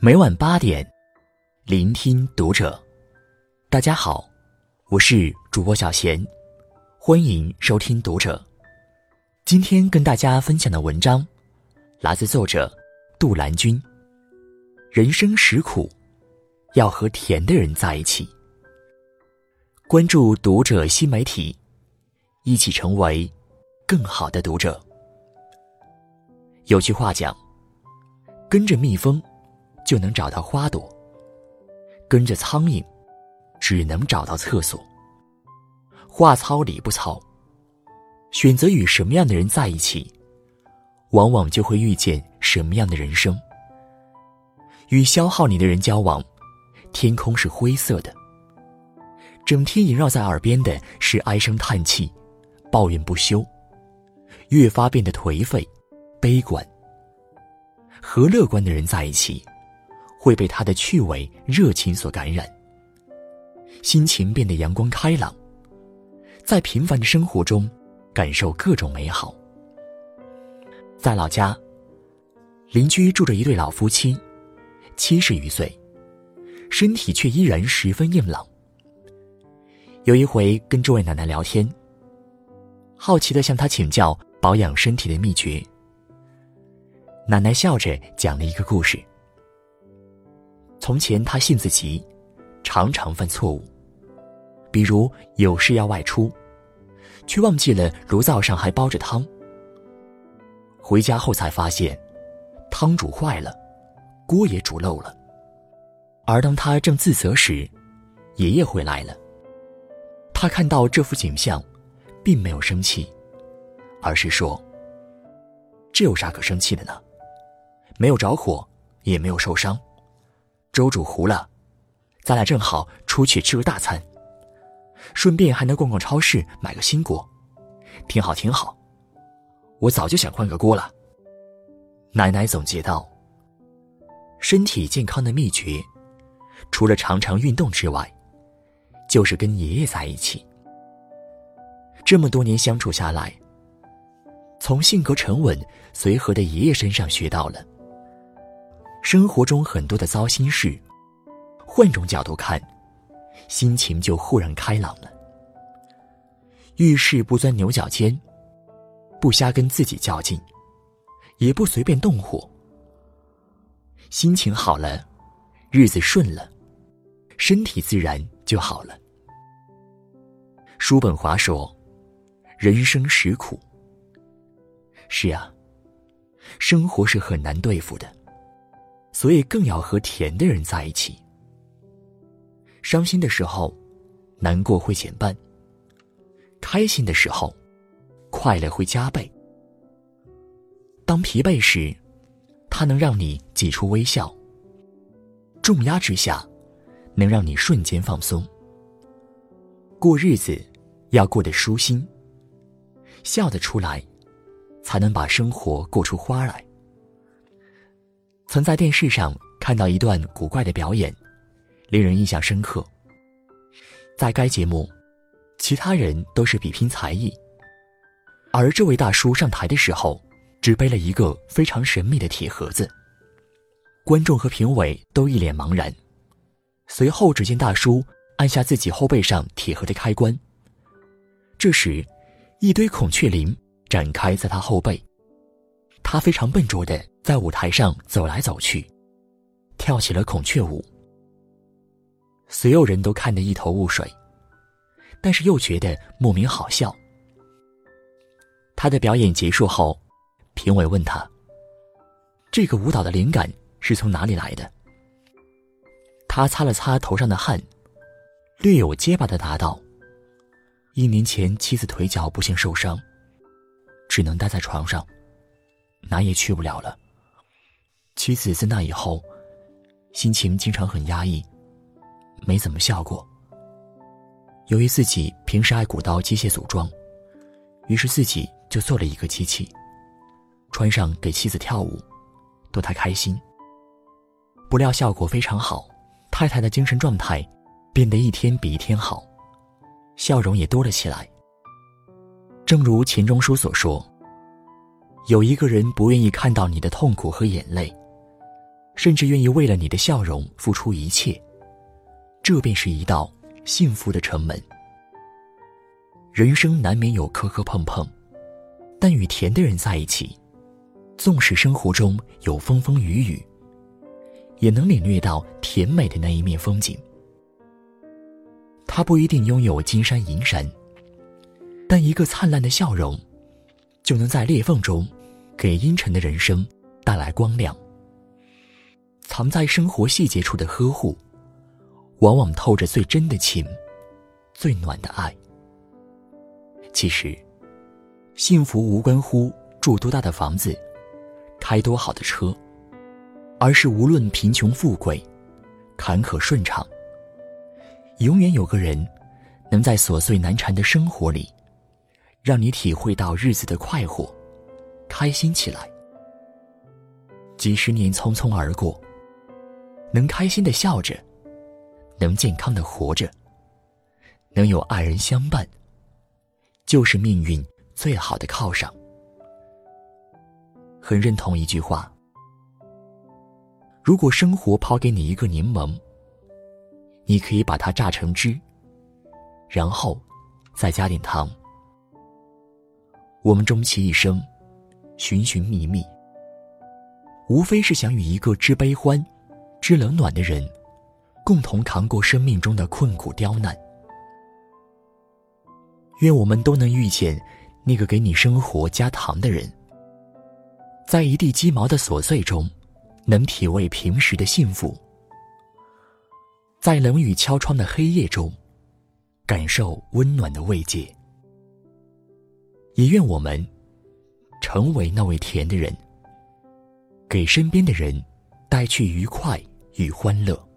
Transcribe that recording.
每晚八点，聆听读者。大家好，我是主播小贤，欢迎收听读者。今天跟大家分享的文章，来自作者杜兰君。人生实苦，要和甜的人在一起。关注读者新媒体，一起成为更好的读者。有句话讲。跟着蜜蜂，就能找到花朵；跟着苍蝇，只能找到厕所。话糙理不糙，选择与什么样的人在一起，往往就会遇见什么样的人生。与消耗你的人交往，天空是灰色的；整天萦绕在耳边的是唉声叹气、抱怨不休，越发变得颓废、悲观。和乐观的人在一起，会被他的趣味、热情所感染，心情变得阳光开朗，在平凡的生活中感受各种美好。在老家，邻居住着一对老夫妻，七十余岁，身体却依然十分硬朗。有一回跟这位奶奶聊天，好奇的向她请教保养身体的秘诀。奶奶笑着讲了一个故事。从前他性子急，常常犯错误，比如有事要外出，却忘记了炉灶上还煲着汤。回家后才发现，汤煮坏了，锅也煮漏了。而当他正自责时，爷爷回来了。他看到这幅景象，并没有生气，而是说：“这有啥可生气的呢？”没有着火，也没有受伤，粥煮糊了，咱俩正好出去吃个大餐，顺便还能逛逛超市买个新锅，挺好挺好。我早就想换个锅了。奶奶总结道：“身体健康的秘诀，除了常常运动之外，就是跟爷爷在一起。这么多年相处下来，从性格沉稳随和的爷爷身上学到了。”生活中很多的糟心事，换种角度看，心情就豁然开朗了。遇事不钻牛角尖，不瞎跟自己较劲，也不随便动火。心情好了，日子顺了，身体自然就好了。叔本华说：“人生实苦。”是啊，生活是很难对付的。所以更要和甜的人在一起。伤心的时候，难过会减半；开心的时候，快乐会加倍。当疲惫时，它能让你挤出微笑；重压之下，能让你瞬间放松。过日子要过得舒心，笑得出来，才能把生活过出花来。曾在电视上看到一段古怪的表演，令人印象深刻。在该节目，其他人都是比拼才艺，而这位大叔上台的时候，只背了一个非常神秘的铁盒子。观众和评委都一脸茫然。随后，只见大叔按下自己后背上铁盒的开关。这时，一堆孔雀翎展开在他后背。他非常笨拙的在舞台上走来走去，跳起了孔雀舞。所有人都看得一头雾水，但是又觉得莫名好笑。他的表演结束后，评委问他：“这个舞蹈的灵感是从哪里来的？”他擦了擦头上的汗，略有结巴的答道：“一年前妻子腿脚不幸受伤，只能待在床上。”哪也去不了了。妻子自那以后，心情经常很压抑，没怎么笑过。由于自己平时爱鼓捣机械组装，于是自己就做了一个机器，穿上给妻子跳舞，逗她开心。不料效果非常好，太太的精神状态变得一天比一天好，笑容也多了起来。正如钱钟书所说。有一个人不愿意看到你的痛苦和眼泪，甚至愿意为了你的笑容付出一切，这便是一道幸福的城门。人生难免有磕磕碰碰，但与甜的人在一起，纵使生活中有风风雨雨，也能领略到甜美的那一面风景。他不一定拥有金山银山，但一个灿烂的笑容，就能在裂缝中，给阴沉的人生带来光亮。藏在生活细节处的呵护，往往透着最真的情，最暖的爱。其实，幸福无关乎住多大的房子，开多好的车，而是无论贫穷富贵，坎坷顺畅，永远有个人能在琐碎难缠的生活里，让你体会到日子的快活，开心起来。几十年匆匆而过。能开心的笑着，能健康的活着，能有爱人相伴，就是命运最好的犒赏。很认同一句话：如果生活抛给你一个柠檬，你可以把它榨成汁，然后再加点糖。我们终其一生，寻寻觅觅，无非是想与一个知悲欢。知冷暖的人，共同扛过生命中的困苦刁难。愿我们都能遇见那个给你生活加糖的人，在一地鸡毛的琐碎中，能体味平时的幸福；在冷雨敲窗的黑夜中，感受温暖的慰藉。也愿我们成为那位甜的人，给身边的人。带去愉快与欢乐。